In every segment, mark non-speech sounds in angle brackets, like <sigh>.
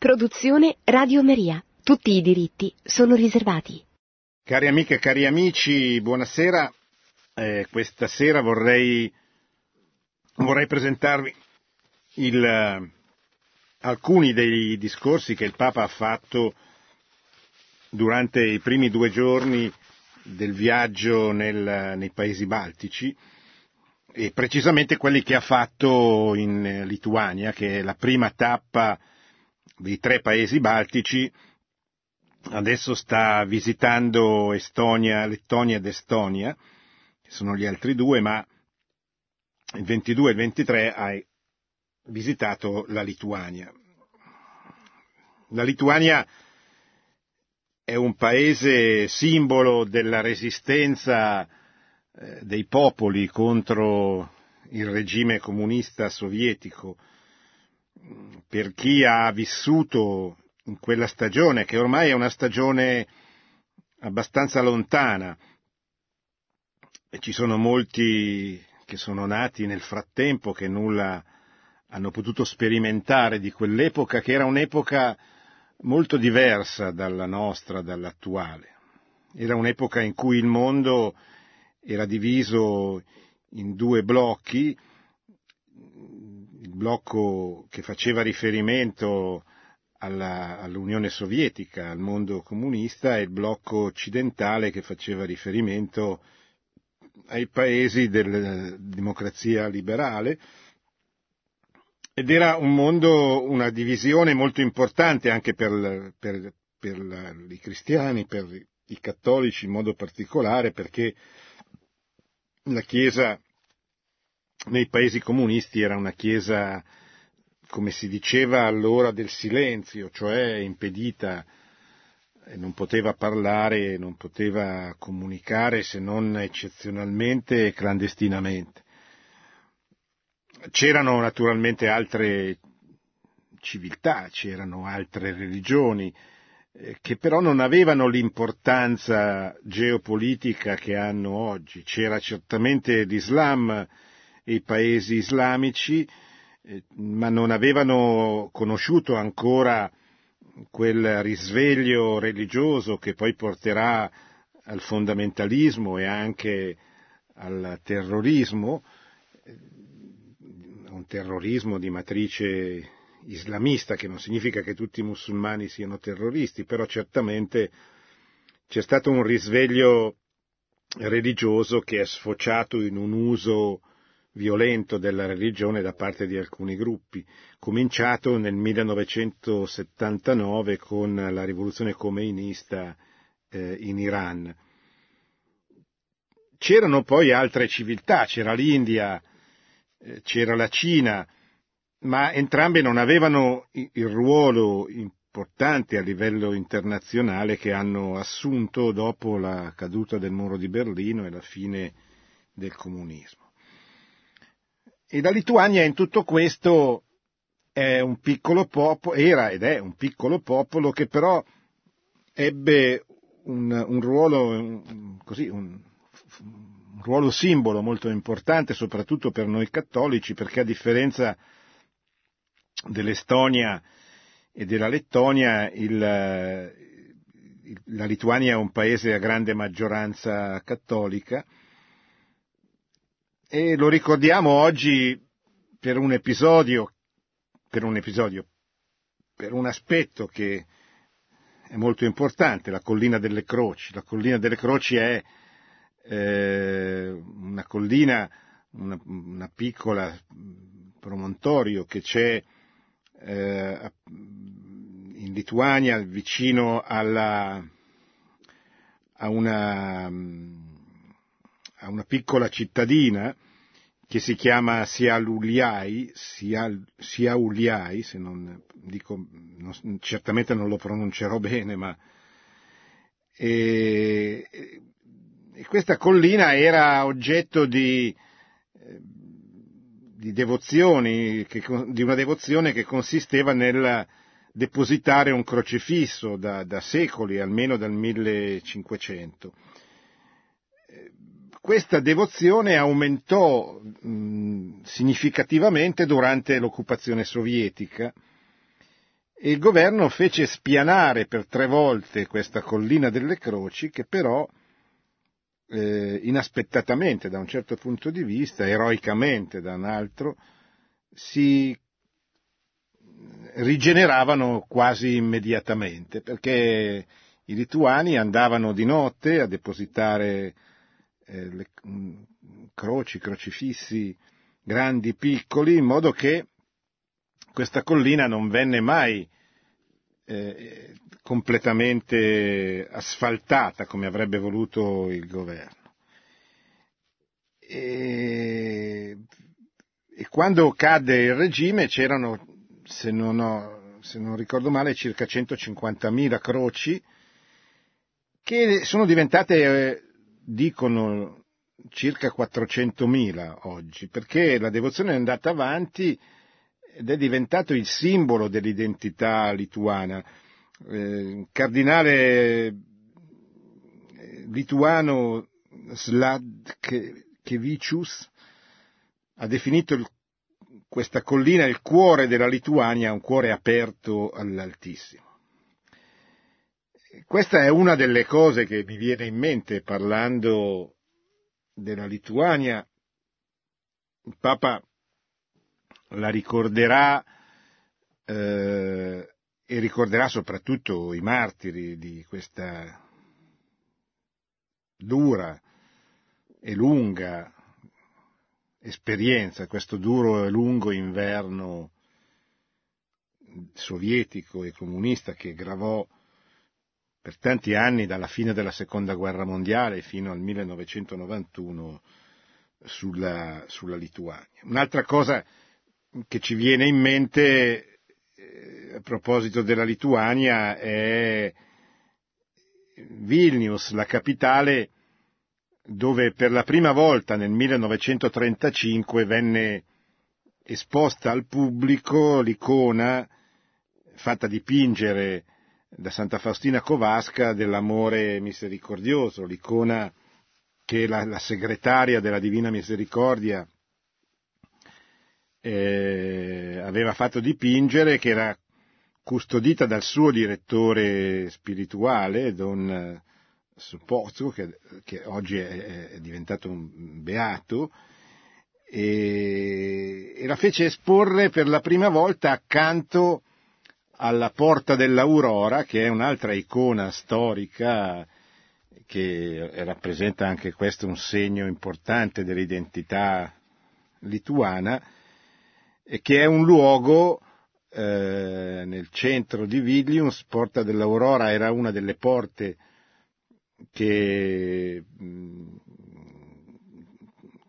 Produzione Radio Maria. Tutti i diritti sono riservati. Cari amiche e cari amici, buonasera. Eh, questa sera vorrei, vorrei presentarvi il, uh, alcuni dei discorsi che il Papa ha fatto durante i primi due giorni del viaggio nel, nei paesi baltici e precisamente quelli che ha fatto in Lituania, che è la prima tappa dei tre paesi baltici, adesso sta visitando Estonia, Lettonia ed Estonia, che sono gli altri due, ma il 22 e il 23 ha visitato la Lituania. La Lituania è un paese simbolo della resistenza eh, dei popoli contro il regime comunista sovietico per chi ha vissuto in quella stagione, che ormai è una stagione abbastanza lontana, e ci sono molti che sono nati nel frattempo che nulla hanno potuto sperimentare di quell'epoca, che era un'epoca molto diversa dalla nostra, dall'attuale. Era un'epoca in cui il mondo era diviso in due blocchi, blocco che faceva riferimento alla, all'Unione Sovietica, al mondo comunista, e il blocco occidentale che faceva riferimento ai paesi della democrazia liberale. Ed era un mondo, una divisione molto importante anche per, per, per la, i cristiani, per i cattolici in modo particolare, perché la Chiesa nei paesi comunisti era una chiesa, come si diceva allora, del silenzio, cioè impedita, non poteva parlare, non poteva comunicare se non eccezionalmente e clandestinamente. C'erano naturalmente altre civiltà, c'erano altre religioni, eh, che però non avevano l'importanza geopolitica che hanno oggi. C'era certamente l'Islam, i paesi islamici, eh, ma non avevano conosciuto ancora quel risveglio religioso che poi porterà al fondamentalismo e anche al terrorismo, eh, un terrorismo di matrice islamista, che non significa che tutti i musulmani siano terroristi, però certamente c'è stato un risveglio religioso che è sfociato in un uso violento della religione da parte di alcuni gruppi, cominciato nel 1979 con la rivoluzione comeinista eh, in Iran. C'erano poi altre civiltà, c'era l'India, eh, c'era la Cina, ma entrambe non avevano il ruolo importante a livello internazionale che hanno assunto dopo la caduta del muro di Berlino e la fine del comunismo. E la Lituania in tutto questo è un piccolo popolo, era ed è un piccolo popolo che però ebbe un, un ruolo, un, così, un, un ruolo simbolo molto importante, soprattutto per noi cattolici, perché a differenza dell'Estonia e della Lettonia, il, la Lituania è un paese a grande maggioranza cattolica, e lo ricordiamo oggi per un episodio, per un episodio, per un aspetto che è molto importante, la collina delle croci. La collina delle croci è eh, una collina, una, una, piccola promontorio che c'è eh, in Lituania vicino alla, a una a una piccola cittadina che si chiama Siauliai, Siauliai, se non dico, non, certamente non lo pronuncerò <laughs> bene, ma e, e questa collina era oggetto di, di devozioni, che, di una devozione che consisteva nel depositare un crocifisso da, da secoli, almeno dal 1500 questa devozione aumentò significativamente durante l'occupazione sovietica. E il governo fece spianare per tre volte questa collina delle croci che però eh, inaspettatamente da un certo punto di vista, eroicamente da un altro, si rigeneravano quasi immediatamente, perché i lituani andavano di notte a depositare eh, le, croci, crocifissi grandi, piccoli, in modo che questa collina non venne mai eh, completamente asfaltata come avrebbe voluto il governo. E, e quando cadde il regime c'erano, se non, ho, se non ricordo male, circa 150.000 croci che sono diventate, eh, dicono, circa 400.000 oggi, perché la devozione è andata avanti ed è diventato il simbolo dell'identità lituana. Eh, cardinale eh, lituano Sladkevicius ha definito il, questa collina il cuore della Lituania, un cuore aperto all'Altissimo. Questa è una delle cose che mi viene in mente parlando della Lituania. Il Papa la ricorderà eh, e ricorderà soprattutto i martiri di questa dura e lunga esperienza, questo duro e lungo inverno sovietico e comunista che gravò per tanti anni dalla fine della seconda guerra mondiale fino al 1991 sulla, sulla Lituania. Un'altra cosa che ci viene in mente eh, a proposito della Lituania è Vilnius, la capitale dove per la prima volta nel 1935 venne esposta al pubblico l'icona fatta dipingere da Santa Faustina Covasca dell'amore misericordioso, l'icona che la, la segretaria della Divina Misericordia eh, aveva fatto dipingere, che era custodita dal suo direttore spirituale, Don Suppozzo, che, che oggi è, è, diventato un beato, e, e la fece esporre per la prima volta accanto alla Porta dell'Aurora, che è un'altra icona storica che rappresenta anche questo un segno importante dell'identità lituana, e che è un luogo eh, nel centro di Vilnius, Porta dell'Aurora era una delle porte che mh,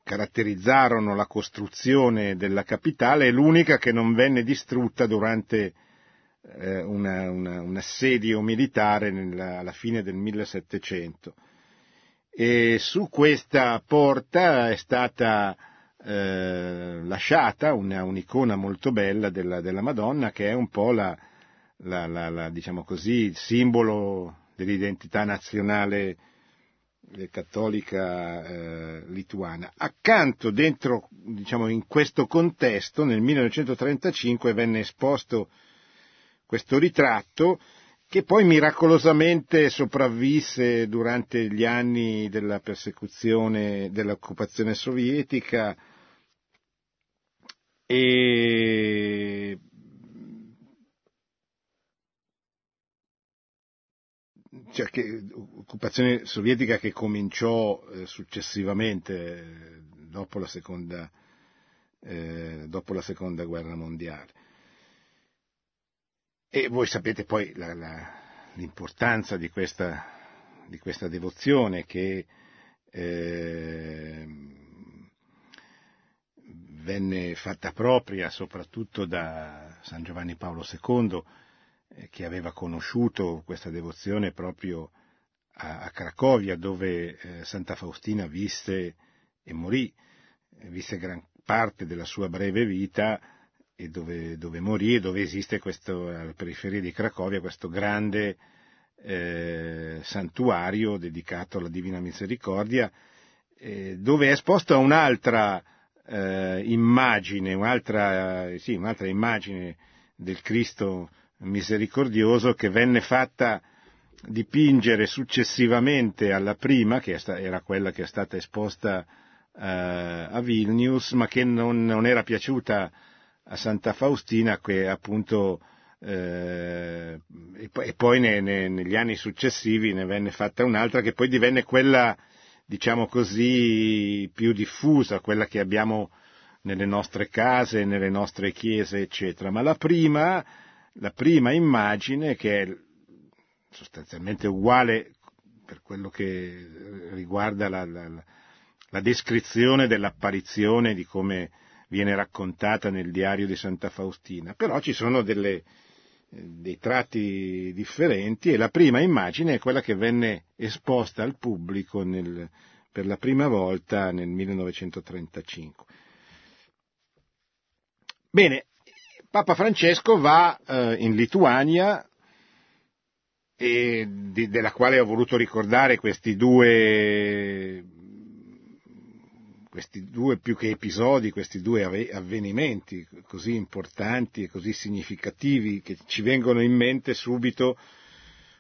caratterizzarono la costruzione della capitale, è l'unica che non venne distrutta durante eh, una, una, un assedio militare nella, alla fine del 1700. E su questa porta è stata eh, lasciata una, un'icona molto bella della, della, Madonna che è un po' la, la, la, diciamo così, il simbolo dell'identità nazionale eh, cattolica eh, lituana. Accanto, dentro, diciamo, in questo contesto, nel 1935 venne esposto questo ritratto che poi miracolosamente sopravvisse durante gli anni della persecuzione, dell'occupazione sovietica e cioè che, occupazione sovietica che cominciò eh, successivamente eh, dopo, la seconda, eh, dopo la seconda guerra mondiale. E voi sapete poi la, la, l'importanza di questa, di questa, devozione che eh, venne fatta propria soprattutto da San Giovanni Paolo II, eh, che aveva conosciuto questa devozione proprio a, a Cracovia, dove eh, Santa Faustina visse e morì, visse gran parte della sua breve vita e dove, dove morì e dove esiste questo, alla periferia di Cracovia questo grande eh, santuario dedicato alla Divina Misericordia, eh, dove è esposta un'altra eh, immagine, un'altra, sì, un'altra immagine del Cristo misericordioso che venne fatta dipingere successivamente alla prima, che era quella che è stata esposta eh, a Vilnius, ma che non, non, era piaciuta a Santa Faustina, che appunto eh, e poi ne, ne, negli anni successivi ne venne fatta un'altra che poi divenne quella, diciamo così, più diffusa, quella che abbiamo nelle nostre case, nelle nostre chiese, eccetera. Ma la prima, la prima immagine, che è sostanzialmente uguale per quello che riguarda la, la, la descrizione dell'apparizione, di come viene raccontata nel diario di Santa Faustina, però ci sono delle, dei tratti differenti e la prima immagine è quella che venne esposta al pubblico nel, per la prima volta nel 1935. Bene, Papa Francesco va eh, in Lituania e di, della quale ho voluto ricordare questi due, questi due più che episodi, questi due avvenimenti così importanti e così significativi che ci vengono in mente subito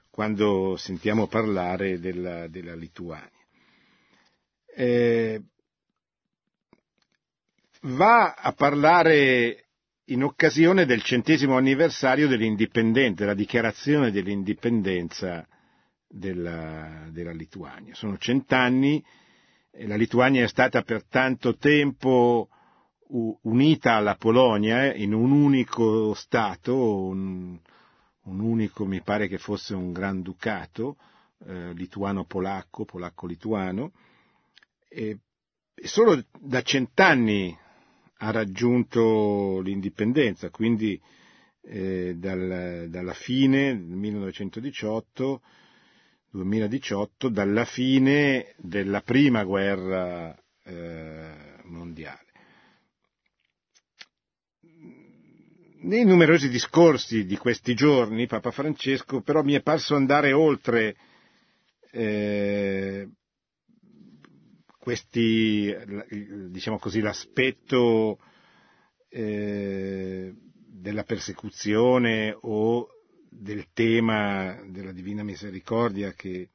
quando sentiamo parlare della, della Lituania. Eh, va a parlare in occasione del centesimo anniversario dell'indipendenza, della dichiarazione dell'indipendenza della, della Lituania. Sono cent'anni, la Lituania è stata per tanto tempo unita alla Polonia in un unico Stato, un, un unico, mi pare che fosse un Granducato, eh, lituano-polacco, polacco-lituano, e solo da cent'anni ha raggiunto l'indipendenza, quindi eh, dal, dalla fine del 1918, 2018, dalla fine della prima guerra eh, mondiale. Nei numerosi discorsi di questi giorni Papa Francesco però mi è parso andare oltre eh, questi, diciamo così, l'aspetto eh, della persecuzione o del tema della Divina Misericordia che,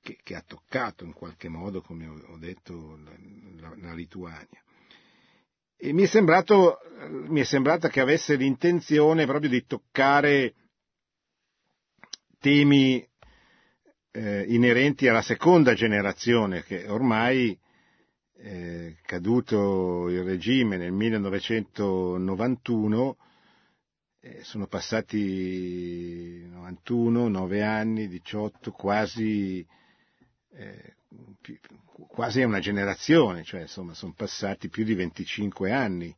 che, che ha toccato in qualche modo, come ho detto, la, la, la Lituania. E mi è, sembrato, mi è sembrata che avesse l'intenzione proprio di toccare temi eh, inerenti alla seconda generazione che ormai eh, caduto il regime nel 1991 eh, sono passati 91, 9 anni, 18, quasi, eh, quasi una generazione, cioè insomma sono passati più di 25 anni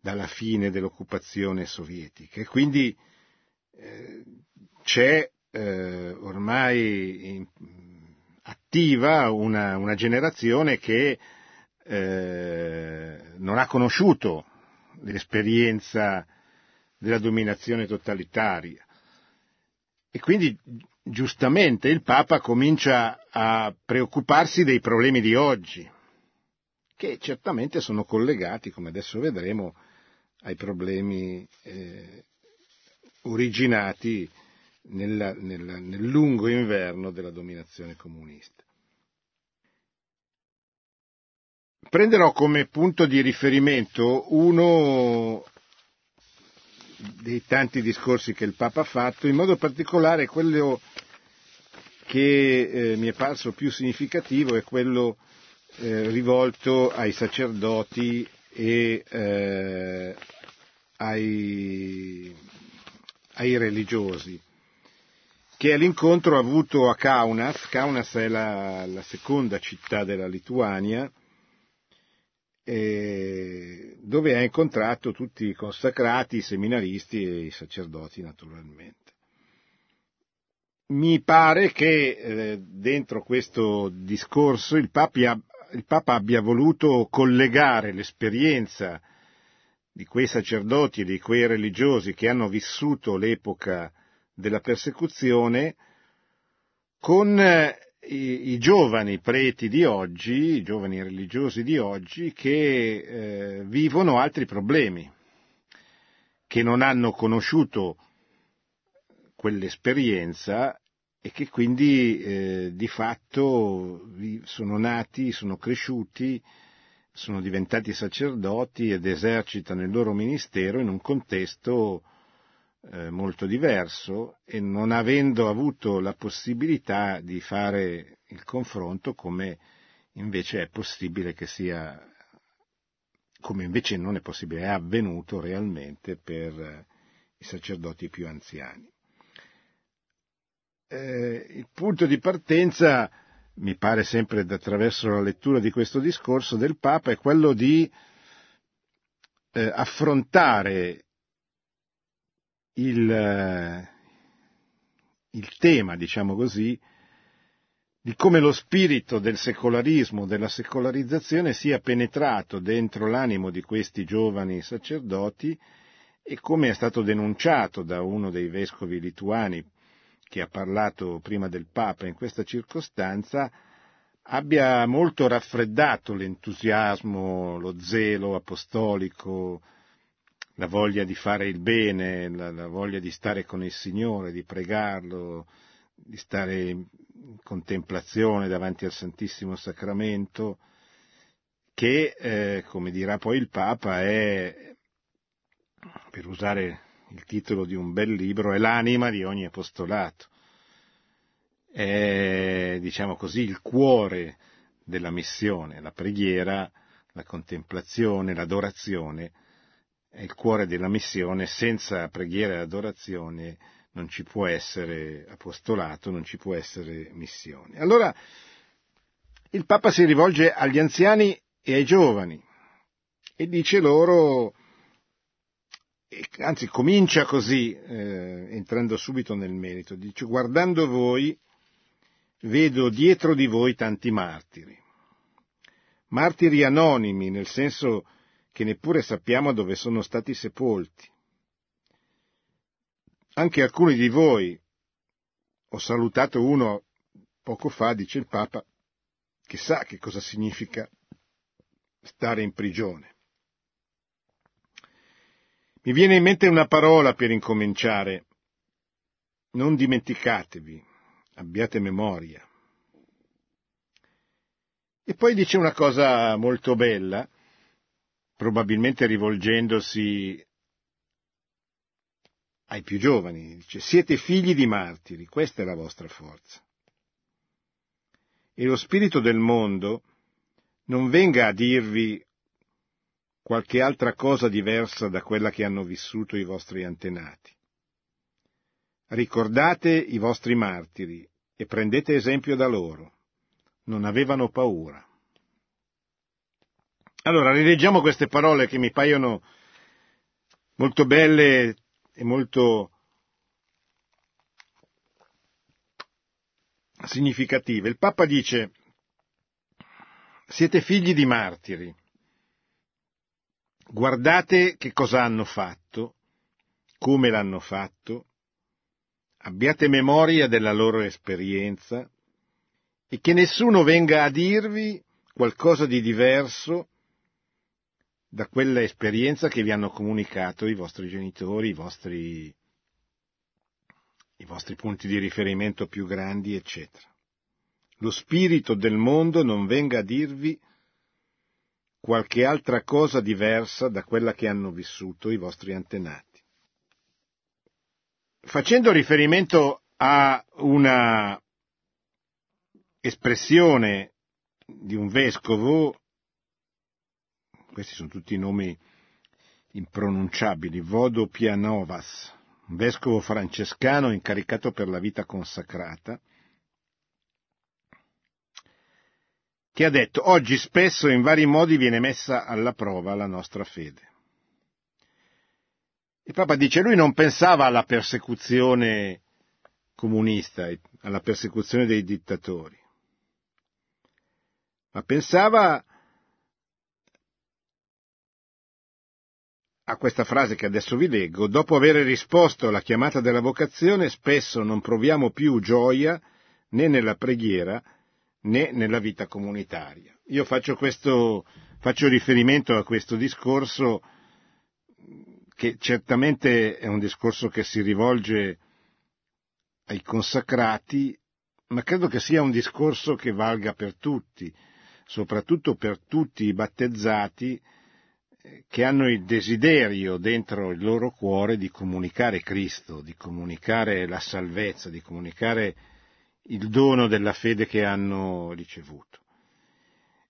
dalla fine dell'occupazione sovietica. E quindi eh, c'è eh, ormai in, attiva una, una generazione che eh, non ha conosciuto l'esperienza della dominazione totalitaria. E quindi giustamente il Papa comincia a preoccuparsi dei problemi di oggi, che certamente sono collegati, come adesso vedremo, ai problemi eh, originati nella, nella, nel lungo inverno della dominazione comunista. Prenderò come punto di riferimento uno dei tanti discorsi che il Papa ha fatto, in modo particolare quello che eh, mi è parso più significativo è quello eh, rivolto ai sacerdoti e eh, ai, ai religiosi che è l'incontro avuto a Kaunas. Kaunas è la, la seconda città della Lituania, dove ha incontrato tutti i consacrati, i seminaristi e i sacerdoti naturalmente. Mi pare che eh, dentro questo discorso il Papa, il Papa abbia voluto collegare l'esperienza di quei sacerdoti e di quei religiosi che hanno vissuto l'epoca della persecuzione con eh, i, i, giovani preti di oggi, i giovani religiosi di oggi che eh, vivono altri problemi, che non hanno conosciuto quell'esperienza e che quindi eh, di fatto sono nati, sono cresciuti, sono diventati sacerdoti ed esercitano il loro ministero in un contesto eh, molto diverso e non avendo avuto la possibilità di fare il confronto come invece è possibile che sia, come invece non è possibile, è avvenuto realmente per eh, i sacerdoti più anziani. Eh, il punto di partenza, mi pare sempre attraverso la lettura di questo discorso del Papa, è quello di eh, affrontare il, eh, il tema, diciamo così, di come lo spirito del secolarismo, della secolarizzazione sia penetrato dentro l'animo di questi giovani sacerdoti e come è stato denunciato da uno dei vescovi lituani che ha parlato prima del Papa in questa circostanza, abbia molto raffreddato l'entusiasmo, lo zelo apostolico, la voglia di fare il bene, la, la voglia di stare con il Signore, di pregarlo, di stare in contemplazione davanti al Santissimo Sacramento, che, eh, come dirà poi il Papa, è, per usare il titolo di un bel libro, è l'anima di ogni apostolato. È, diciamo così, il cuore della missione, la preghiera, la contemplazione, l'adorazione, è il cuore della missione, senza preghiera e adorazione non ci può essere apostolato, non ci può essere missione. Allora il Papa si rivolge agli anziani e ai giovani e dice loro, anzi comincia così, eh, entrando subito nel merito, dice guardando voi vedo dietro di voi tanti martiri, martiri anonimi nel senso che neppure sappiamo dove sono stati sepolti. Anche alcuni di voi, ho salutato uno poco fa, dice il Papa, che sa che cosa significa stare in prigione. Mi viene in mente una parola per incominciare. Non dimenticatevi, abbiate memoria. E poi dice una cosa molto bella, probabilmente rivolgendosi ai più giovani, dice siete figli di martiri, questa è la vostra forza. E lo spirito del mondo non venga a dirvi qualche altra cosa diversa da quella che hanno vissuto i vostri antenati. Ricordate i vostri martiri e prendete esempio da loro. Non avevano paura. Allora, rileggiamo queste parole che mi paiono molto belle e molto significative. Il Papa dice, siete figli di martiri, guardate che cosa hanno fatto, come l'hanno fatto, abbiate memoria della loro esperienza e che nessuno venga a dirvi qualcosa di diverso da quella esperienza che vi hanno comunicato i vostri genitori, i vostri, i vostri punti di riferimento più grandi, eccetera. Lo spirito del mondo non venga a dirvi qualche altra cosa diversa da quella che hanno vissuto i vostri antenati. Facendo riferimento a una espressione di un vescovo questi sono tutti nomi impronunciabili, Vodo Pianovas, vescovo francescano incaricato per la vita consacrata, che ha detto oggi spesso in vari modi viene messa alla prova la nostra fede. Il Papa dice lui non pensava alla persecuzione comunista, alla persecuzione dei dittatori, ma pensava a questa frase che adesso vi leggo, dopo aver risposto alla chiamata della vocazione, spesso non proviamo più gioia né nella preghiera né nella vita comunitaria. Io faccio, questo, faccio riferimento a questo discorso che certamente è un discorso che si rivolge ai consacrati, ma credo che sia un discorso che valga per tutti, soprattutto per tutti i battezzati che hanno il desiderio dentro il loro cuore di comunicare Cristo, di comunicare la salvezza, di comunicare il dono della fede che hanno ricevuto.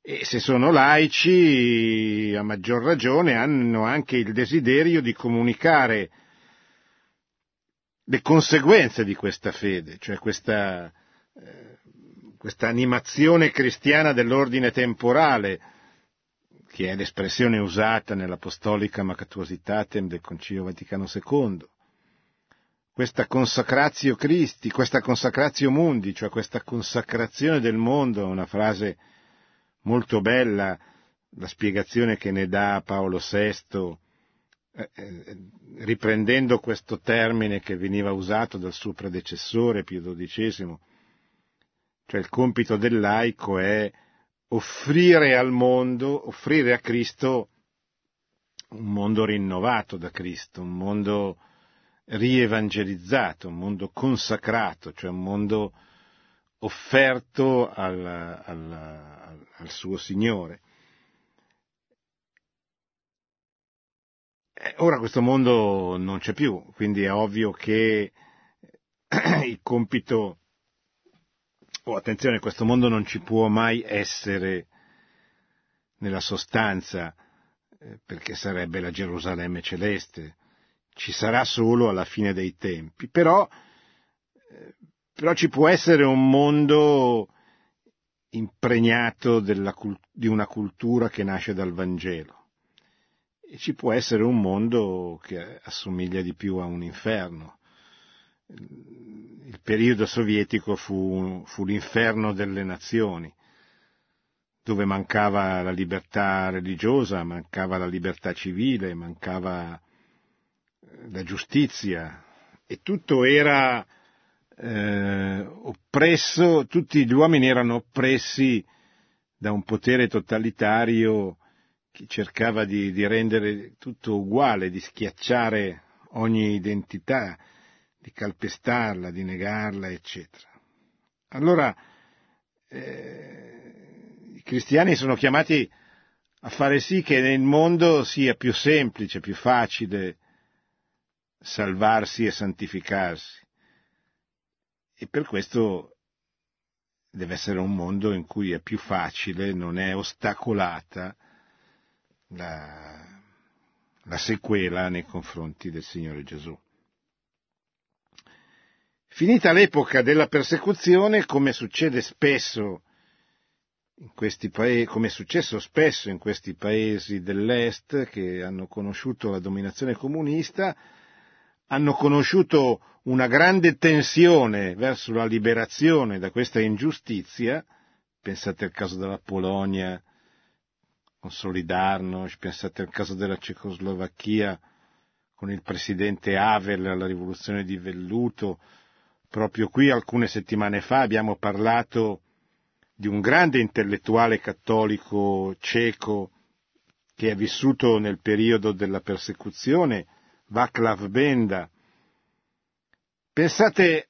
E se sono laici, a maggior ragione, hanno anche il desiderio di comunicare le conseguenze di questa fede, cioè questa, eh, questa animazione cristiana dell'ordine temporale, che è l'espressione usata nell'Apostolica Macatuositatem del Concilio Vaticano II, questa consacratio Christi, questa consacratio mundi, cioè questa consacrazione del mondo, una frase molto bella, la spiegazione che ne dà Paolo VI, eh, eh, riprendendo questo termine che veniva usato dal suo predecessore Pio XII, cioè il compito del laico è offrire al mondo, offrire a Cristo un mondo rinnovato da Cristo, un mondo rievangelizzato, un mondo consacrato, cioè un mondo offerto al, al, al suo Signore. Eh, ora questo mondo non c'è più, quindi è ovvio che <clears throat> il compito, oh attenzione, questo mondo non ci può mai essere nella sostanza, eh, perché sarebbe la Gerusalemme celeste, ci sarà solo alla fine dei tempi, però, eh, però ci può essere un mondo impregnato della, di una cultura che nasce dal Vangelo. E ci può essere un mondo che assomiglia di più a un inferno. Il periodo sovietico fu, fu l'inferno delle nazioni, dove mancava la libertà religiosa, mancava la libertà civile, mancava la giustizia. E tutto era eh, oppresso, tutti gli uomini erano oppressi da un potere totalitario che cercava di, di rendere tutto uguale, di schiacciare ogni identità, di calpestarla, di negarla, eccetera. Allora, eh, i cristiani sono chiamati a fare sì che nel mondo sia più semplice, più facile salvarsi e santificarsi. E per questo deve essere un mondo in cui è più facile, non è ostacolata la, la sequela nei confronti del Signore Gesù. Finita l'epoca della persecuzione, come succede spesso in questi paesi, come è successo spesso in questi paesi dell'Est che hanno conosciuto la dominazione comunista, hanno conosciuto una grande tensione verso la liberazione da questa ingiustizia, pensate al caso della Polonia con Solidarnosc, pensate al caso della Cecoslovacchia con il presidente Havel alla rivoluzione di Velluto, proprio qui alcune settimane fa abbiamo parlato di un grande intellettuale cattolico ceco che è vissuto nel periodo della persecuzione, Václav Benda. Pensate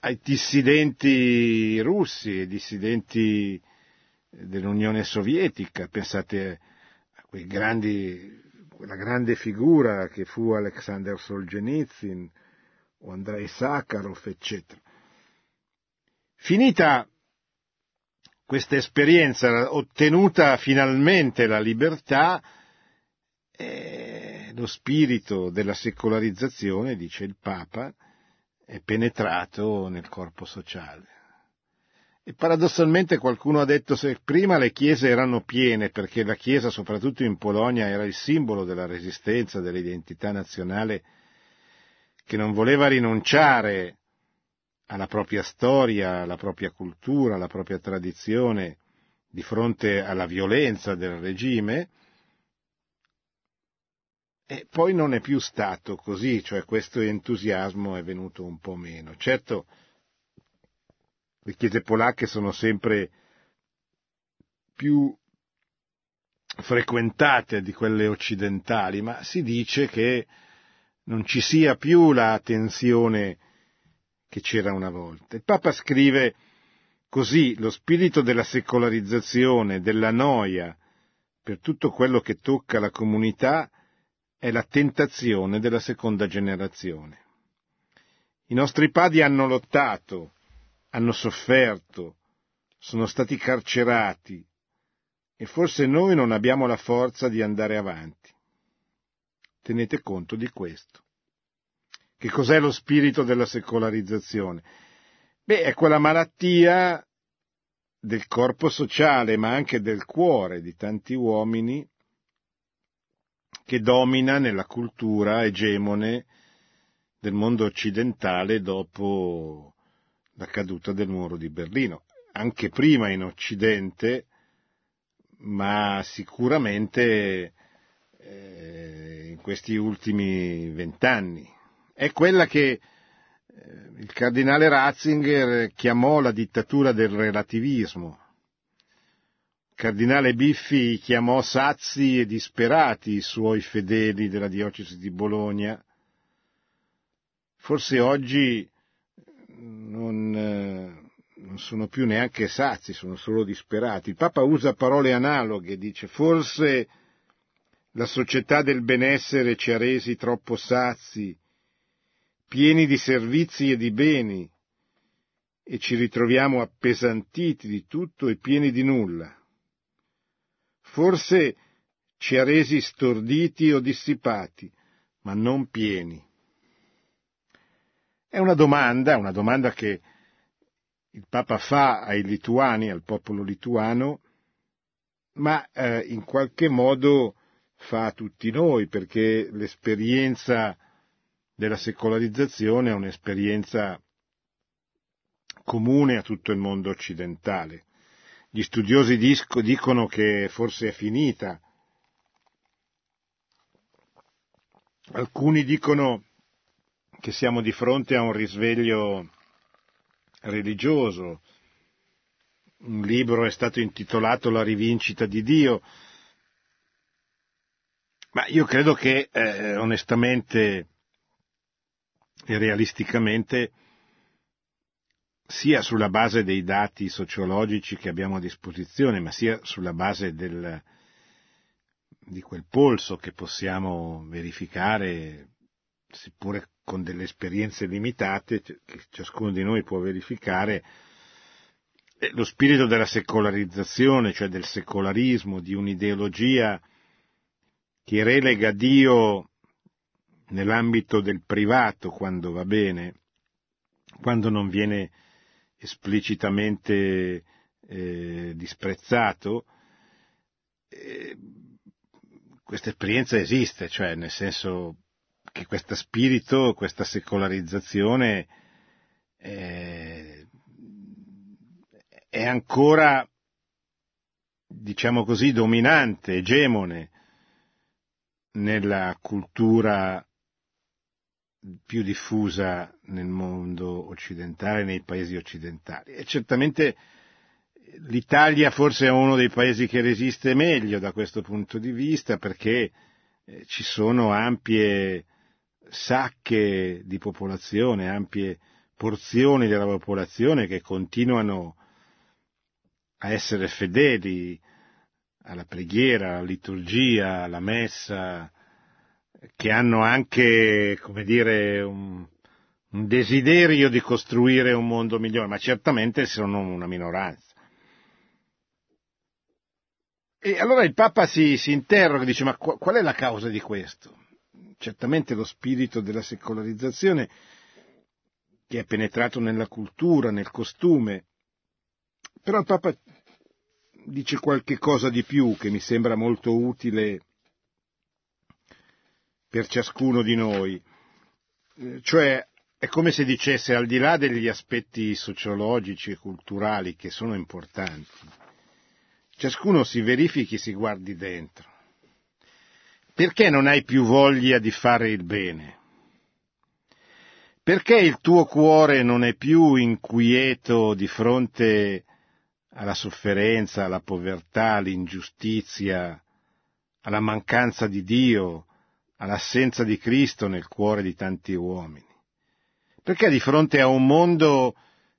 ai dissidenti russi, ai dissidenti dell'Unione Sovietica, pensate a quei grandi, quella grande figura che fu Alexander Solzhenitsyn o Andrei Sakharov, eccetera. Finita questa esperienza, ottenuta finalmente la libertà, eh, lo spirito della secolarizzazione, dice il Papa, è penetrato nel corpo sociale. E paradossalmente qualcuno ha detto se prima le chiese erano piene perché la chiesa, soprattutto in Polonia, era il simbolo della resistenza, dell'identità nazionale, che non voleva rinunciare alla propria storia, alla propria cultura, alla propria tradizione di fronte alla violenza del regime, e poi non è più stato così, cioè questo entusiasmo è venuto un po' meno. Certo, le chiese polacche sono sempre più frequentate di quelle occidentali, ma si dice che non ci sia più la tensione che c'era una volta. Il Papa scrive così lo spirito della secolarizzazione, della noia per tutto quello che tocca la comunità è la tentazione della seconda generazione. I nostri padri hanno lottato, hanno sofferto, sono stati carcerati e forse noi non abbiamo la forza di andare avanti. Tenete conto di questo. Che cos'è lo spirito della secolarizzazione? Beh, è quella malattia del corpo sociale, ma anche del cuore di tanti uomini che domina nella cultura egemone del mondo occidentale dopo la caduta del muro di Berlino. Anche prima in Occidente, ma sicuramente eh, in questi ultimi vent'anni. È quella che eh, il cardinale Ratzinger chiamò la dittatura del relativismo. Il cardinale Biffi chiamò sazi e disperati i suoi fedeli della diocesi di Bologna. Forse oggi non, eh, non sono più neanche sazi, sono solo disperati. Il Papa usa parole analoghe, dice forse la società del benessere ci ha resi troppo sazi, pieni di servizi e di beni, e ci ritroviamo appesantiti di tutto e pieni di nulla. Forse ci ha resi storditi o dissipati, ma non pieni. È una domanda, una domanda che il Papa fa ai lituani, al popolo lituano, ma eh, in qualche modo fa a tutti noi, perché l'esperienza della secolarizzazione è un'esperienza comune a tutto il mondo occidentale. Gli studiosi disco, dicono che forse è finita. Alcuni dicono che siamo di fronte a un risveglio religioso. Un libro è stato intitolato La rivincita di Dio, ma io credo che eh, onestamente e realisticamente sia sulla base dei dati sociologici che abbiamo a disposizione, ma sia sulla base del, di quel polso che possiamo verificare, seppure con delle esperienze limitate, che ciascuno di noi può verificare, eh, lo spirito della secolarizzazione, cioè del secolarismo, di un'ideologia che relega Dio nell'ambito del privato quando va bene, quando non viene esplicitamente eh, disprezzato, eh, questa esperienza esiste, cioè nel senso che questo spirito, questa secolarizzazione eh, è ancora, diciamo così, dominante, egemone nella cultura più diffusa nel mondo occidentale, nei paesi occidentali. E certamente l'Italia forse è uno dei paesi che resiste meglio da questo punto di vista perché eh, ci sono ampie sacche di popolazione, ampie porzioni della popolazione che continuano a essere fedeli alla preghiera, alla liturgia, alla messa, che hanno anche, come dire, un, un desiderio di costruire un mondo migliore, ma certamente sono una minoranza. E allora il Papa si, si interroga, dice, ma qual è la causa di questo? Certamente lo spirito della secolarizzazione che è penetrato nella cultura, nel costume, però il Papa dice qualche cosa di più che mi sembra molto utile per ciascuno di noi. Eh, cioè, è come se dicesse, al di là degli aspetti sociologici e culturali che sono importanti, ciascuno si verifichi, si guardi dentro. Perché non hai più voglia di fare il bene? Perché il tuo cuore non è più inquieto di fronte alla sofferenza, alla povertà, all'ingiustizia, alla mancanza di Dio, all'assenza di Cristo nel cuore di tanti uomini? Perché di fronte a un mondo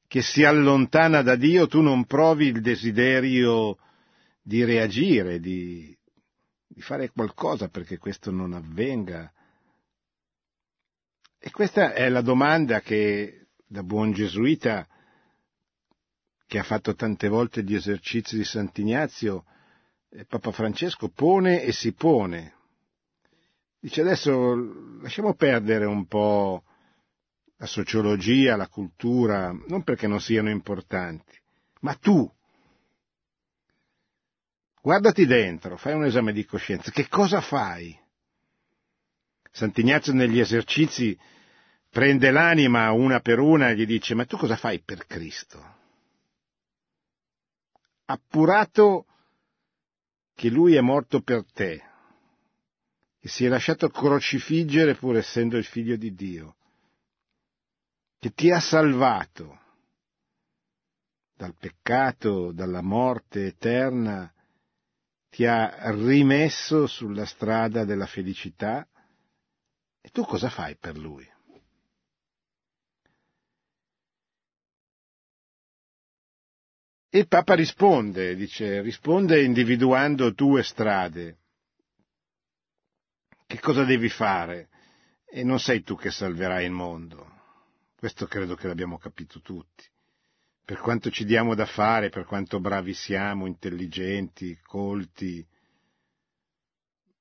che si allontana da Dio tu non provi il desiderio di reagire, di, di fare qualcosa perché questo non avvenga? E questa è la domanda che da buon gesuita, che ha fatto tante volte gli esercizi di Sant'Ignazio, Papa Francesco pone e si pone. Dice adesso lasciamo perdere un po' la sociologia, la cultura, non perché non siano importanti, ma tu, guardati dentro, fai un esame di coscienza, che cosa fai? Sant'Ignazio negli esercizi prende l'anima una per una e gli dice, ma tu cosa fai per Cristo? Appurato che lui è morto per te, che si è lasciato crocifiggere pur essendo il figlio di Dio, che ti ha salvato dal peccato, dalla morte eterna, ti ha rimesso sulla strada della felicità e tu cosa fai per lui? E il Papa risponde, dice, risponde individuando due strade. Che cosa devi fare? E non sei tu che salverai il mondo questo credo che l'abbiamo capito tutti. Per quanto ci diamo da fare, per quanto bravi siamo, intelligenti, colti,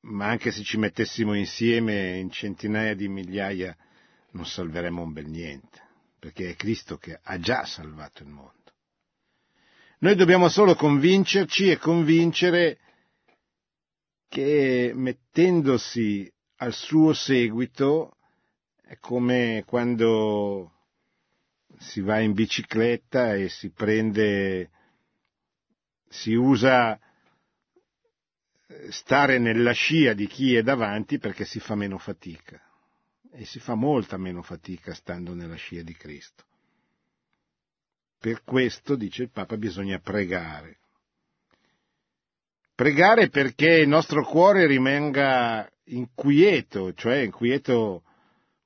ma anche se ci mettessimo insieme in centinaia di migliaia non salveremo un bel niente, perché è Cristo che ha già salvato il mondo. Noi dobbiamo solo convincerci e convincere che mettendosi al suo seguito è come quando si va in bicicletta e si prende, si usa stare nella scia di chi è davanti perché si fa meno fatica. E si fa molta meno fatica stando nella scia di Cristo. Per questo, dice il Papa, bisogna pregare. Pregare perché il nostro cuore rimanga inquieto, cioè inquieto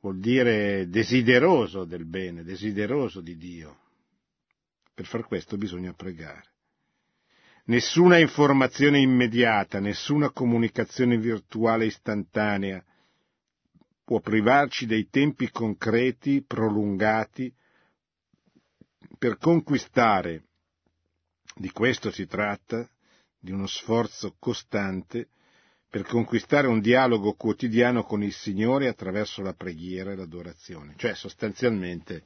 vuol dire desideroso del bene, desideroso di Dio. Per far questo bisogna pregare. Nessuna informazione immediata, nessuna comunicazione virtuale istantanea può privarci dei tempi concreti, prolungati, per conquistare, di questo si tratta, di uno sforzo costante, per conquistare un dialogo quotidiano con il Signore attraverso la preghiera e l'adorazione. Cioè, sostanzialmente,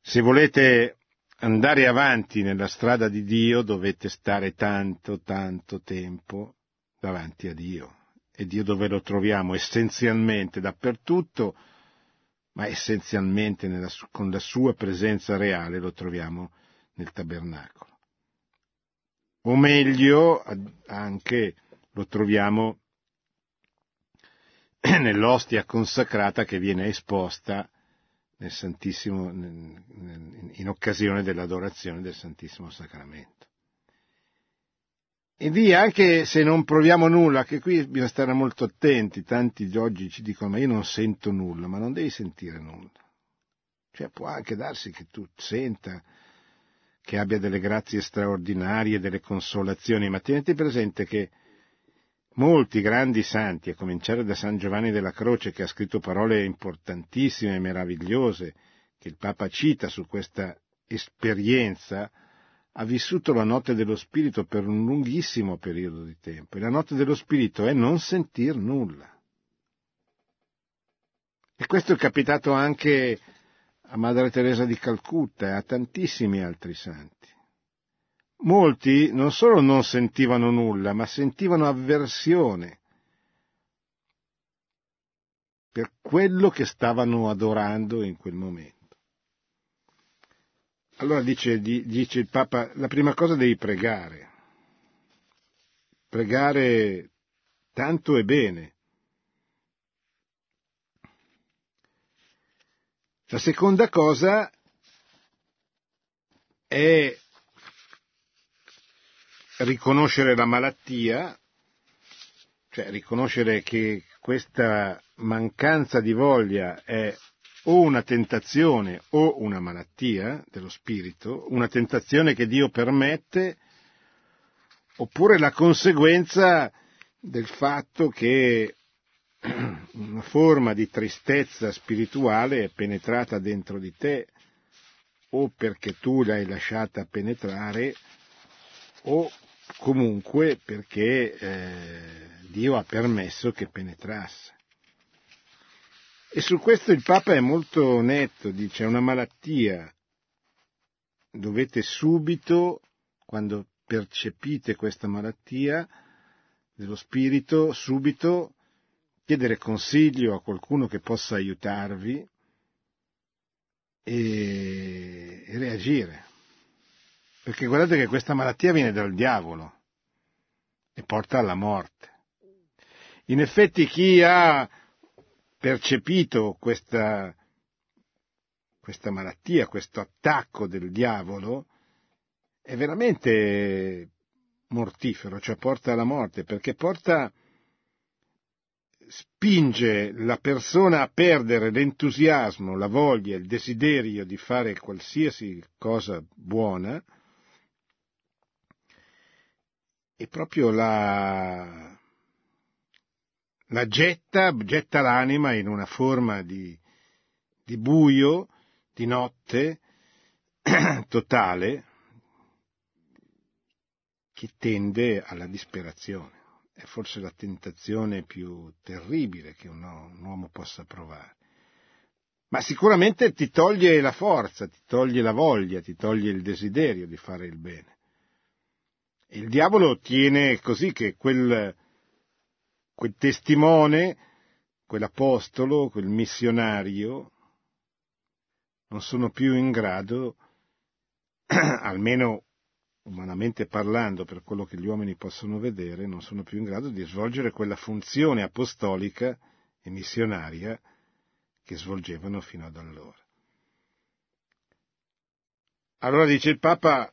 se volete andare avanti nella strada di Dio dovete stare tanto, tanto tempo davanti a Dio. E Dio dove lo troviamo? Essenzialmente dappertutto, ma essenzialmente nella, con la sua presenza reale lo troviamo nel tabernacolo. O meglio, anche lo troviamo <clears throat> nell'ostia consacrata che viene esposta nel in occasione dell'adorazione del Santissimo Sacramento. E lì anche se non proviamo nulla, che qui bisogna stare molto attenti, tanti oggi ci dicono ma io non sento nulla, ma non devi sentire nulla. Cioè può anche darsi che tu senta, che abbia delle grazie straordinarie, delle consolazioni, ma tieniti presente che Molti grandi santi, a cominciare da San Giovanni della Croce, che ha scritto parole importantissime e meravigliose, che il Papa cita su questa esperienza, ha vissuto la notte dello spirito per un lunghissimo periodo di tempo. E la notte dello spirito è non sentir nulla. E questo è capitato anche a Madre Teresa di Calcutta e a tantissimi altri santi. Molti non solo non sentivano nulla, ma sentivano avversione per quello che stavano adorando in quel momento. Allora dice, dice il Papa, la prima cosa devi pregare, pregare tanto e bene. La seconda cosa è riconoscere la malattia cioè riconoscere che questa mancanza di voglia è o una tentazione o una malattia dello spirito, una tentazione che Dio permette, oppure la conseguenza del fatto che <clears throat> una forma di tristezza spirituale è penetrata dentro di te o perché tu l'hai lasciata penetrare o comunque perché eh, Dio ha permesso che penetrasse. E su questo il Papa è molto netto, dice è una malattia, dovete subito, quando percepite questa malattia dello spirito, subito chiedere consiglio a qualcuno che possa aiutarvi e, reagire. Perché guardate che questa malattia viene dal diavolo e porta alla morte. In effetti chi ha percepito questa, questa malattia, questo attacco del diavolo, è veramente mortifero, cioè porta alla morte, perché porta, spinge la persona a perdere l'entusiasmo, la voglia, il desiderio di fare qualsiasi cosa buona e proprio la, la getta, getta l'anima in una forma di, di buio, di notte <clears throat> totale, che tende alla disperazione. È forse la tentazione più terribile che un, un uomo possa provare. Ma sicuramente ti toglie la forza, ti toglie la voglia, ti toglie il desiderio di fare il bene. Il diavolo tiene così che quel, quel testimone, quell'apostolo, quel missionario, non sono più in grado, <clears throat> almeno umanamente parlando, per quello che gli uomini possono vedere, non sono più in grado di svolgere quella funzione apostolica e missionaria che svolgevano fino ad allora. Allora dice il Papa,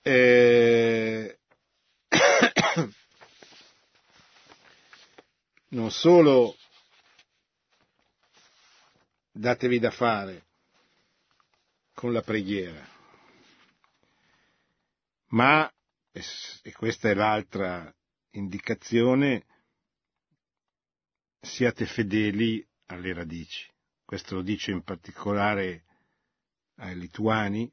eh, <clears throat> non solo datevi da fare con la preghiera, ma, e questa è l'altra indicazione, siate fedeli alle radici. Questo lo dice in particolare ai lituani.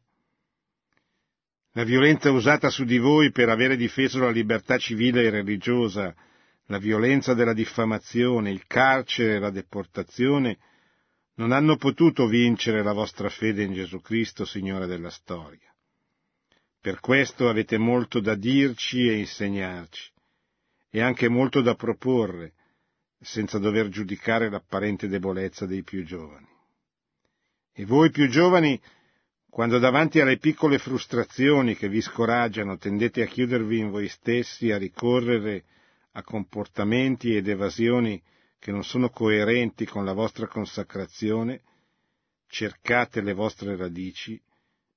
La violenza usata su di voi per avere difeso la libertà civile e religiosa la violenza della diffamazione, il carcere e la deportazione non hanno potuto vincere la vostra fede in Gesù Cristo, Signore della storia. Per questo avete molto da dirci e insegnarci, e anche molto da proporre, senza dover giudicare l'apparente debolezza dei più giovani. E voi più giovani, quando davanti alle piccole frustrazioni che vi scoraggiano tendete a chiudervi in voi stessi, a ricorrere a comportamenti ed evasioni che non sono coerenti con la vostra consacrazione, cercate le vostre radici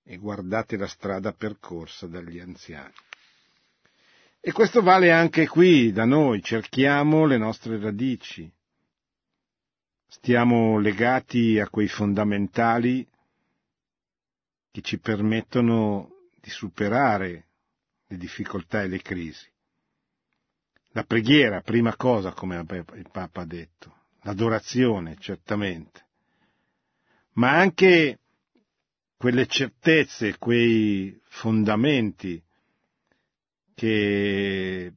e guardate la strada percorsa dagli anziani. E questo vale anche qui da noi, cerchiamo le nostre radici, stiamo legati a quei fondamentali che ci permettono di superare le difficoltà e le crisi. La preghiera, prima cosa, come il Papa ha detto, l'adorazione, certamente, ma anche quelle certezze, quei fondamenti che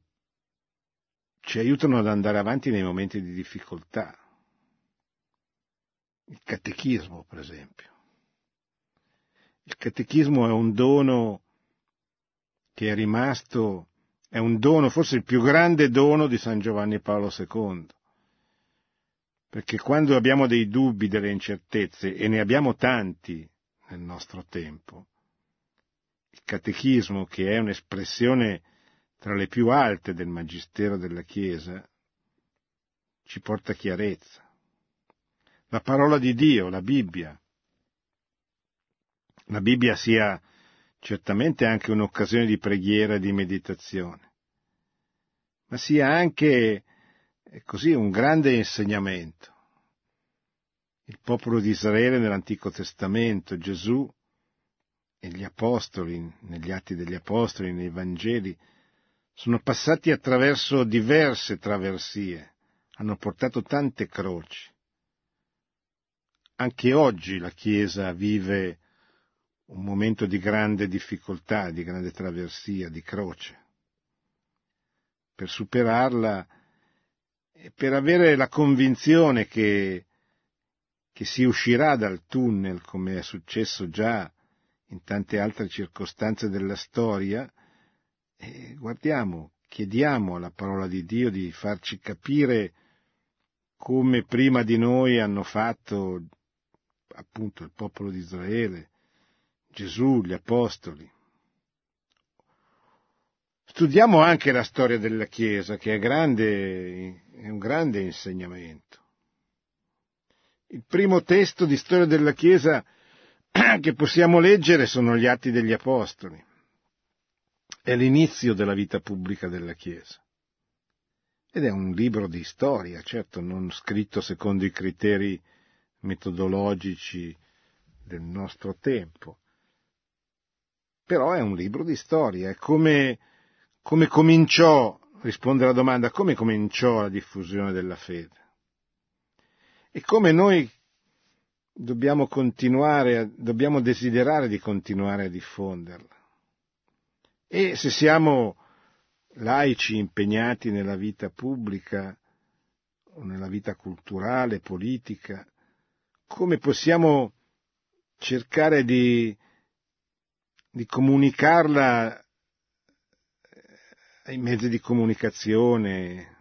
ci aiutano ad andare avanti nei momenti di difficoltà. Il catechismo, per esempio. Il catechismo è un dono che è rimasto è un dono, forse il più grande dono di San Giovanni Paolo II. Perché quando abbiamo dei dubbi, delle incertezze, e ne abbiamo tanti nel nostro tempo, il catechismo, che è un'espressione tra le più alte del Magistero della Chiesa, ci porta chiarezza. La parola di Dio, la Bibbia. La Bibbia sia certamente anche un'occasione di preghiera e di meditazione, ma sia anche è così un grande insegnamento. Il popolo di Israele nell'Antico Testamento, Gesù e gli Apostoli, negli Atti degli Apostoli, nei Vangeli, sono passati attraverso diverse traversie, hanno portato tante croci. Anche oggi la Chiesa vive un momento di grande difficoltà, di grande traversia, di croce. Per superarla e per avere la convinzione che, che si uscirà dal tunnel, come è successo già in tante altre circostanze della storia, e guardiamo, chiediamo alla parola di Dio di farci capire come prima di noi hanno fatto appunto il popolo di Israele, Gesù, gli Apostoli. Studiamo anche la storia della Chiesa, che è, grande, è un grande insegnamento. Il primo testo di storia della Chiesa <clears throat> che possiamo leggere sono gli Atti degli Apostoli. È l'inizio della vita pubblica della Chiesa. Ed è un libro di storia, certo, non scritto secondo i criteri metodologici del nostro tempo, però è un libro di storia, come, come cominciò, risponde alla domanda, come cominciò la diffusione della fede. E come noi dobbiamo continuare, dobbiamo desiderare di continuare a diffonderla. E se siamo laici impegnati nella vita pubblica o nella vita culturale, politica, come possiamo cercare di di comunicarla eh, ai mezzi di comunicazione,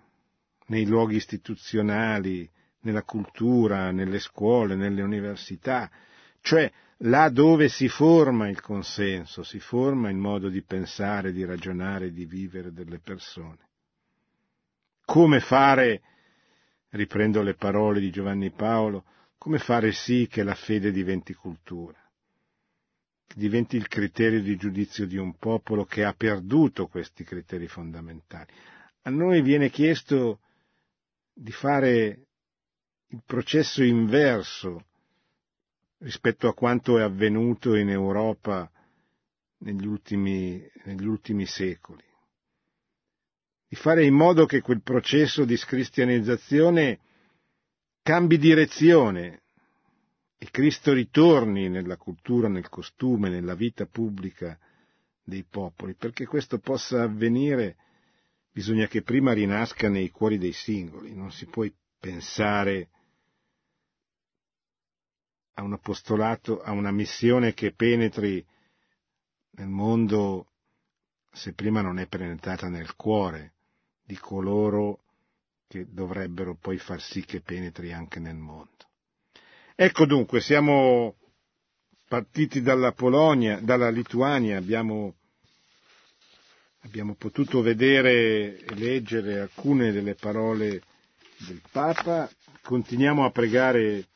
nei luoghi istituzionali, nella cultura, nelle scuole, nelle università, cioè là dove si forma il consenso, si forma il modo di pensare, di ragionare, di vivere delle persone. Come fare, riprendo le parole di Giovanni Paolo, come fare sì che la fede diventi cultura? Diventi il criterio di giudizio di un popolo che ha perduto questi criteri fondamentali. A noi viene chiesto di fare il processo inverso rispetto a quanto è avvenuto in Europa negli ultimi, negli ultimi secoli, di fare in modo che quel processo di scristianizzazione cambi direzione e Cristo ritorni nella cultura, nel costume, nella vita pubblica dei popoli. Perché questo possa avvenire bisogna che prima rinasca nei cuori dei singoli, non si può pensare a un apostolato, a una missione che penetri nel mondo se prima non è penetrata nel cuore di coloro che dovrebbero poi far sì che penetri anche nel mondo. Ecco dunque, siamo partiti dalla Polonia, dalla Lituania, abbiamo, abbiamo potuto vedere e leggere alcune delle parole del Papa, continuiamo a pregare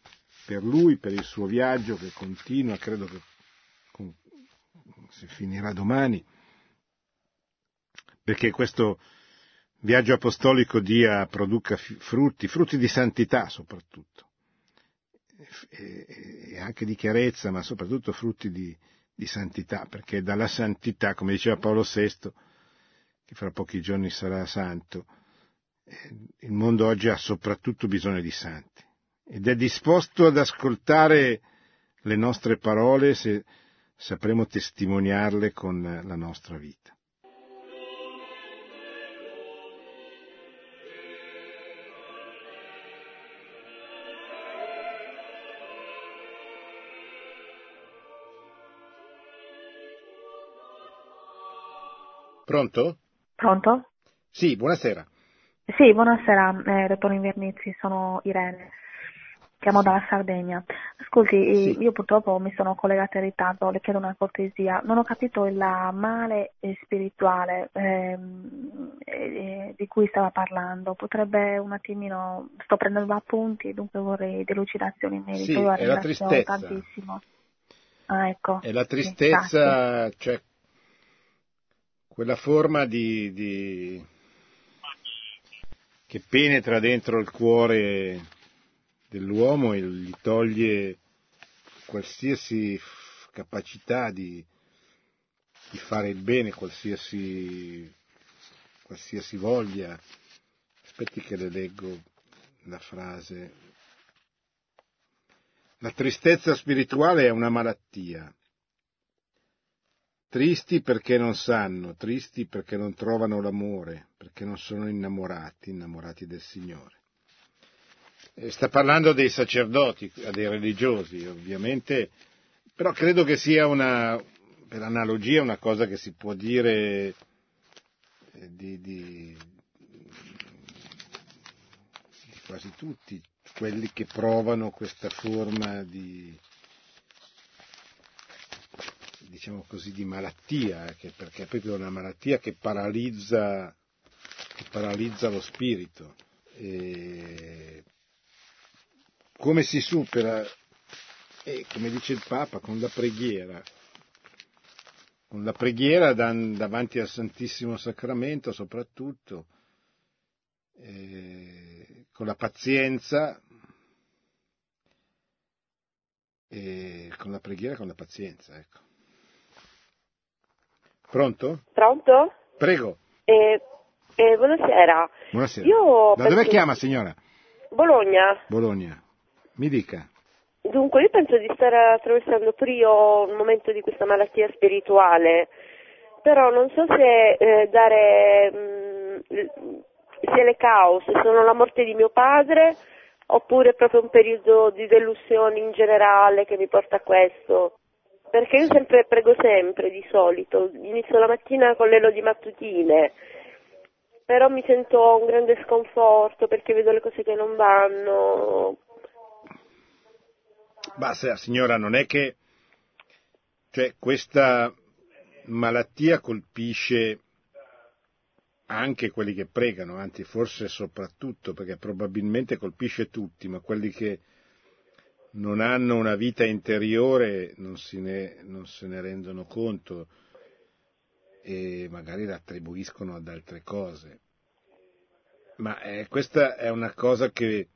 per lui, per il suo viaggio che continua, credo che si finirà domani, perché questo viaggio apostolico dia, produca frutti, frutti di santità soprattutto e anche di chiarezza, ma soprattutto frutti di, di santità, perché dalla santità, come diceva Paolo VI, che fra pochi giorni sarà santo, eh, il mondo oggi ha soprattutto bisogno di santi ed è disposto ad ascoltare le nostre parole se sapremo testimoniarle con la nostra vita. Pronto? Pronto? Sì, buonasera. Sì, buonasera, eh, dottor Invernizzi, sono Irene, chiamo dalla Sardegna. Ascolti, sì. io purtroppo mi sono collegata in ritardo, le chiedo una cortesia. Non ho capito il male spirituale ehm, eh, di cui stava parlando. Potrebbe un attimino, sto prendendo appunti, dunque vorrei delucidazioni in merito. Sì, io la tristezza. tantissimo. Ah, ecco. È la tristezza, sì, cioè quella forma di, di, che penetra dentro il cuore dell'uomo e gli toglie qualsiasi capacità di, di fare il bene, qualsiasi, qualsiasi voglia. Aspetti che le leggo la frase. La tristezza spirituale è una malattia. Tristi perché non sanno, tristi perché non trovano l'amore, perché non sono innamorati, innamorati del Signore. E sta parlando dei sacerdoti, dei religiosi, ovviamente, però credo che sia una, per analogia, una cosa che si può dire eh, di, di, di quasi tutti quelli che provano questa forma di, diciamo così, di malattia, eh, perché è proprio una malattia che paralizza, che paralizza lo spirito. E come si supera? E come dice il Papa, con la preghiera. Con la preghiera davanti al Santissimo Sacramento soprattutto, eh, con la pazienza, e con la preghiera e con la pazienza, ecco. Pronto? Pronto? Prego. Eh, eh, buonasera. Buonasera. Io da dove penso- chiama signora? Bologna. Bologna. Mi dica. Dunque, io penso di stare attraversando pure io un momento di questa malattia spirituale, però non so se eh, dare mm, l- se le cause sono la morte di mio padre oppure proprio un periodo di delusione in generale che mi porta a questo. Perché io sempre prego sempre di solito, inizio la mattina con le lodi mattutine, però mi sento un grande sconforto perché vedo le cose che non vanno. Se- signora, non è che cioè, questa malattia colpisce anche quelli che pregano, anzi forse soprattutto, perché probabilmente colpisce tutti, ma quelli che non hanno una vita interiore non, ne, non se ne rendono conto e magari la attribuiscono ad altre cose. Ma eh, questa è una cosa che,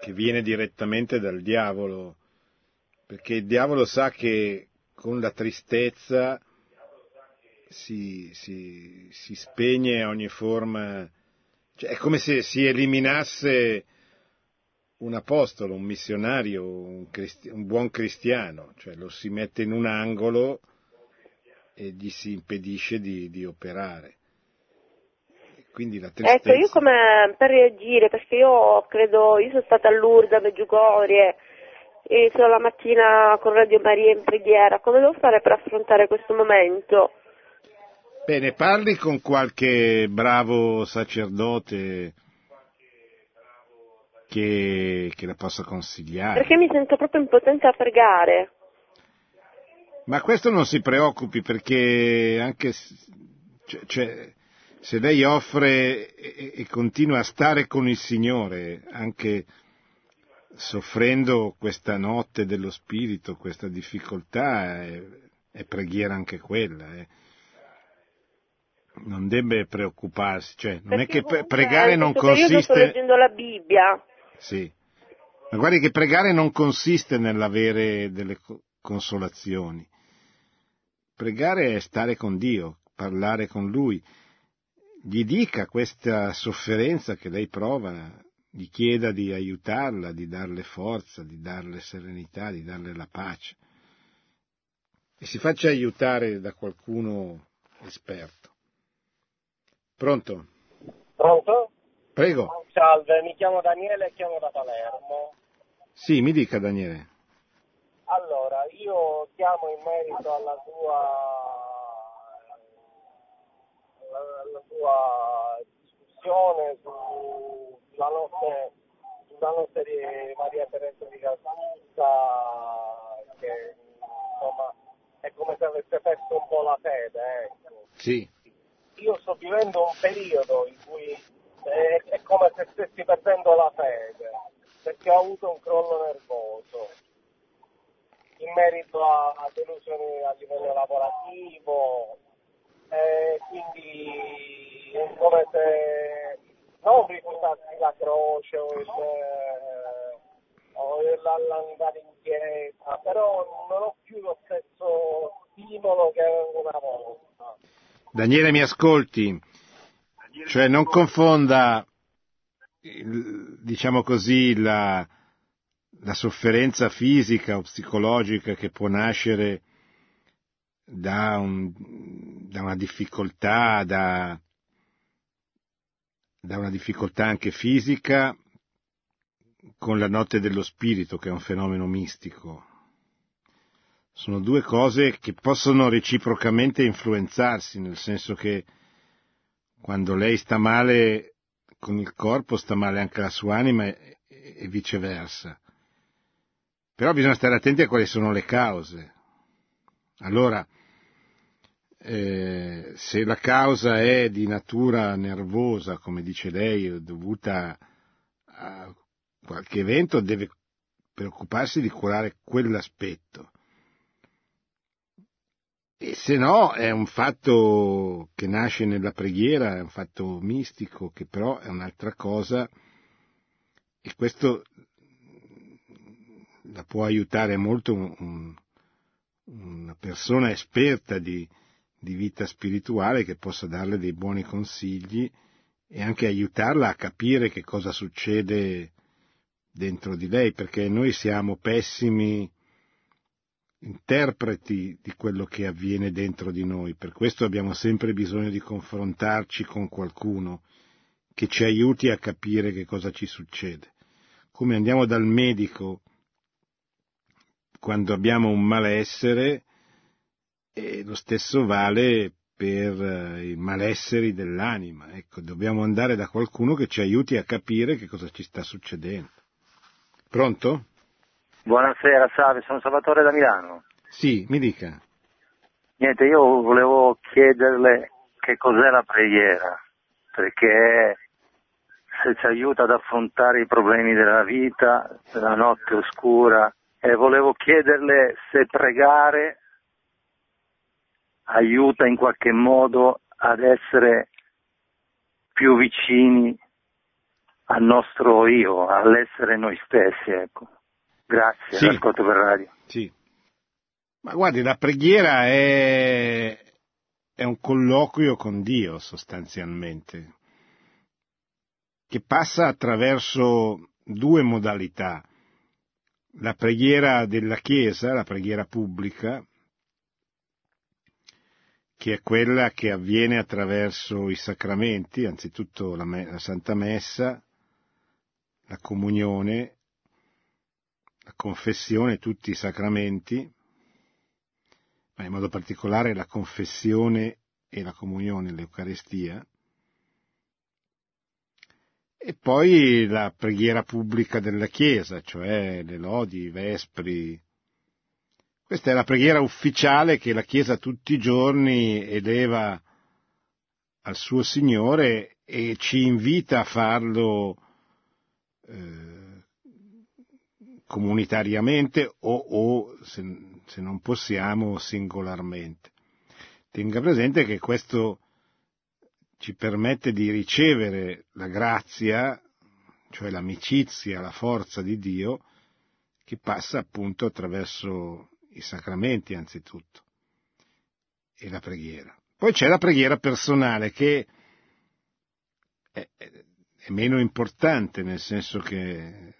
che viene direttamente dal diavolo, perché il diavolo sa che con la tristezza si, si, si spegne ogni forma, cioè è come se si eliminasse un apostolo, un missionario, un, cristi- un buon cristiano, cioè lo si mette in un angolo e gli si impedisce di, di operare. Ecco, io come per reagire, perché io credo, io sono stata a Lourdes, a Meggiugorie, e sono la mattina con Radio Maria in preghiera, come devo fare per affrontare questo momento? Bene, parli con qualche bravo sacerdote che, che la possa consigliare. Perché mi sento proprio impotente a pregare. Ma questo non si preoccupi perché anche cioè, cioè, se lei offre e, e continua a stare con il Signore, anche soffrendo questa notte dello spirito, questa difficoltà, è, è preghiera anche quella. eh. Non deve preoccuparsi, cioè, non è Perché che pre- comunque pregare non questo periodo sto consiste... leggendo la Bibbia. Sì. Ma guardi che pregare non consiste nell'avere delle co- consolazioni. Pregare è stare con Dio, parlare con Lui. Gli dica questa sofferenza che lei prova, gli chieda di aiutarla, di darle forza, di darle serenità, di darle la pace. E si faccia aiutare da qualcuno esperto. Pronto? Pronto? Prego. Salve, mi chiamo Daniele e chiamo da Palermo. Sì, mi dica Daniele. Allora, io chiamo in merito alla tua, alla, alla tua discussione su- sulla notte, sulla notte di Maria Teresa di Calcutta, che insomma è come se avesse perso un po' la fede, ecco. Sì. io sto vivendo un periodo in cui è, è come se stessi perdendo la fede, perché ho avuto un crollo nervoso in merito a, a delusioni a livello lavorativo e quindi è come se non rifiutassi la croce o il, eh, o il- l'andare però non ho più lo stesso stimolo che avevo una volta. Daniele mi ascolti, cioè non confonda, diciamo così, la, la sofferenza fisica o psicologica che può nascere da, un- da una difficoltà, da, da una difficoltà anche fisica con la notte dello spirito, che è un fenomeno mistico. Sono due cose che possono reciprocamente influenzarsi, nel senso che quando lei sta male con il corpo, sta male anche la sua anima e, e viceversa. Però bisogna stare attenti a quali sono le cause. Allora, eh, se la causa è di natura nervosa, come dice lei, dovuta a qualche evento, deve preoccuparsi di curare quell'aspetto. E se no è un fatto che nasce nella preghiera, è un fatto mistico, che però è un'altra cosa. E questo la può aiutare molto un- un- una persona esperta di, di vita spirituale che possa darle dei buoni consigli e anche aiutarla a capire che cosa succede dentro di lei, perché noi siamo pessimi interpreti di quello che avviene dentro di noi, per questo abbiamo sempre bisogno di confrontarci con qualcuno che ci aiuti a capire che cosa ci succede. Come andiamo dal medico quando abbiamo un malessere, e lo stesso vale per eh, i malesseri dell'anima. Ecco, dobbiamo andare da qualcuno che ci aiuti a capire che cosa ci sta succedendo. Pronto? Buonasera, salve, sono Salvatore da Milano. Sì, mi dica. Niente, io volevo chiederle che cos'è la preghiera, perché se ci aiuta ad affrontare i problemi della vita, della notte oscura, e volevo chiederle se pregare aiuta in qualche modo ad essere più vicini al nostro io, all'essere noi stessi, ecco. Grazie, Sì. l'ascolto per radio. Sì. Ma guardi, la preghiera è, è un colloquio con Dio sostanzialmente, che passa attraverso due modalità. La preghiera della Chiesa, la preghiera pubblica, che è quella che avviene attraverso i sacramenti, anzitutto la, la Santa Messa, la comunione, la confessione, tutti i sacramenti, ma in modo particolare la confessione e la comunione, l'Eucarestia, e poi la preghiera pubblica della Chiesa, cioè le lodi, i vespri. Questa è la preghiera ufficiale che la Chiesa tutti i giorni eleva al suo Signore e ci invita a farlo eh, comunitariamente o, o se, se non possiamo singolarmente. Tenga presente che questo ci permette di ricevere la grazia, cioè l'amicizia, la forza di Dio, che passa appunto attraverso i sacramenti anzitutto e la preghiera. Poi c'è la preghiera personale che è, è meno importante, nel senso che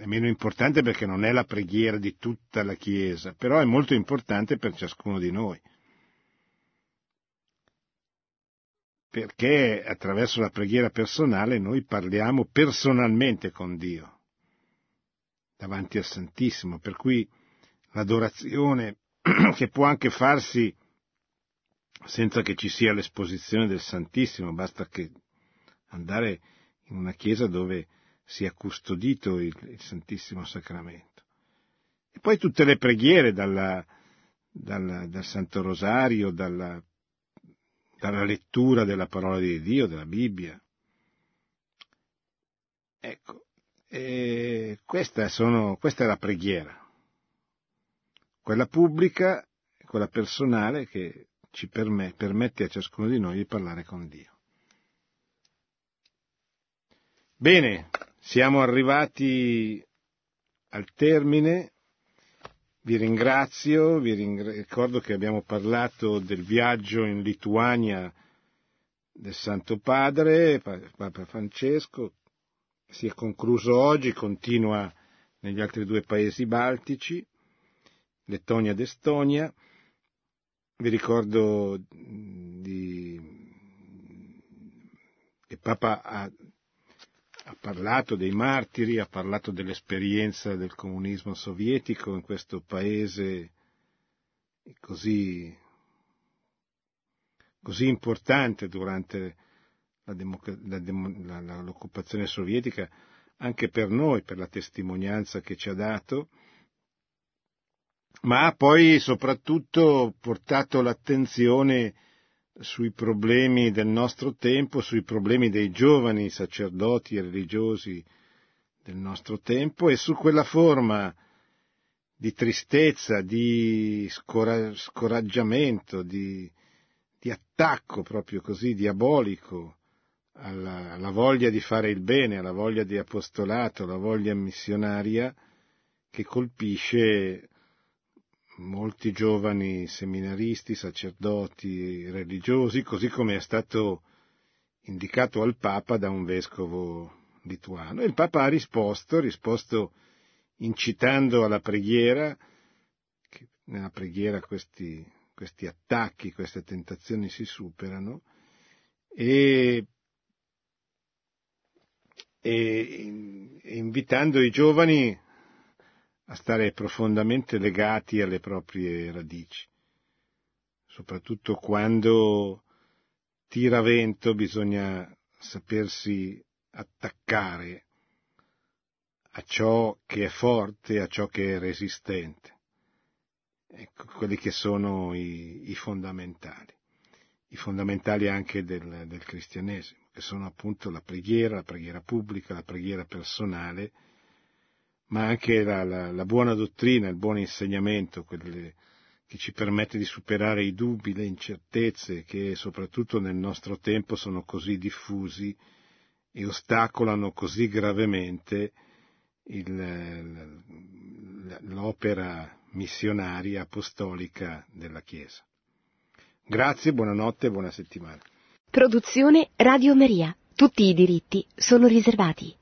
è meno importante perché non è la preghiera di tutta la Chiesa, però è molto importante per ciascuno di noi. Perché attraverso la preghiera personale noi parliamo personalmente con Dio, davanti al Santissimo, per cui l'adorazione <clears throat> che può anche farsi senza che ci sia l'esposizione del Santissimo, basta che andare in una chiesa dove sia custodito il, il Santissimo Sacramento. E poi tutte le preghiere dalla, dalla- dal Santo Rosario, dalla, dalla lettura della parola di Dio, della Bibbia. Ecco, questa, sono, questa è la preghiera, quella pubblica, quella personale che ci permette, permette a ciascuno di noi di parlare con Dio. Bene, siamo arrivati al termine. Vi ringrazio, vi ricordo che abbiamo parlato del viaggio in Lituania del Santo Padre, Papa Francesco, si è concluso oggi, continua negli altri due paesi baltici, Lettonia ed Estonia. Vi ricordo di... che Papa ha, ha parlato dei martiri, ha parlato dell'esperienza del comunismo sovietico in questo paese così, così importante durante la democ- la, la, l'occupazione sovietica anche per noi, per la testimonianza che ci ha dato, ma ha poi soprattutto portato l'attenzione sui problemi del nostro tempo, sui problemi dei giovani sacerdoti e religiosi del nostro tempo e su quella forma di tristezza, di scora- scoraggiamento, di, di attacco proprio così diabolico alla, alla, voglia di fare il bene, alla voglia di apostolato, alla voglia missionaria che colpisce molti giovani seminaristi, sacerdoti, religiosi, così come è stato indicato al Papa da un vescovo lituano. E il Papa ha risposto, risposto incitando alla preghiera, che nella preghiera questi, questi attacchi, queste tentazioni si superano, e, e, e invitando i giovani a stare profondamente legati alle proprie radici, soprattutto quando tira vento bisogna sapersi attaccare a ciò che è forte, a ciò che è resistente. Ecco, quelli che sono i, i fondamentali, i fondamentali anche del, del cristianesimo, che sono appunto la preghiera, la preghiera pubblica, la preghiera personale, ma anche la, la, la buona dottrina, il buon insegnamento, quelle, che ci permette di superare i dubbi, le incertezze che soprattutto nel nostro tempo sono così diffusi e ostacolano così gravemente il, l'opera missionaria apostolica della Chiesa. Grazie, buonanotte e buona settimana. Produzione Radio Maria. Tutti i diritti sono riservati.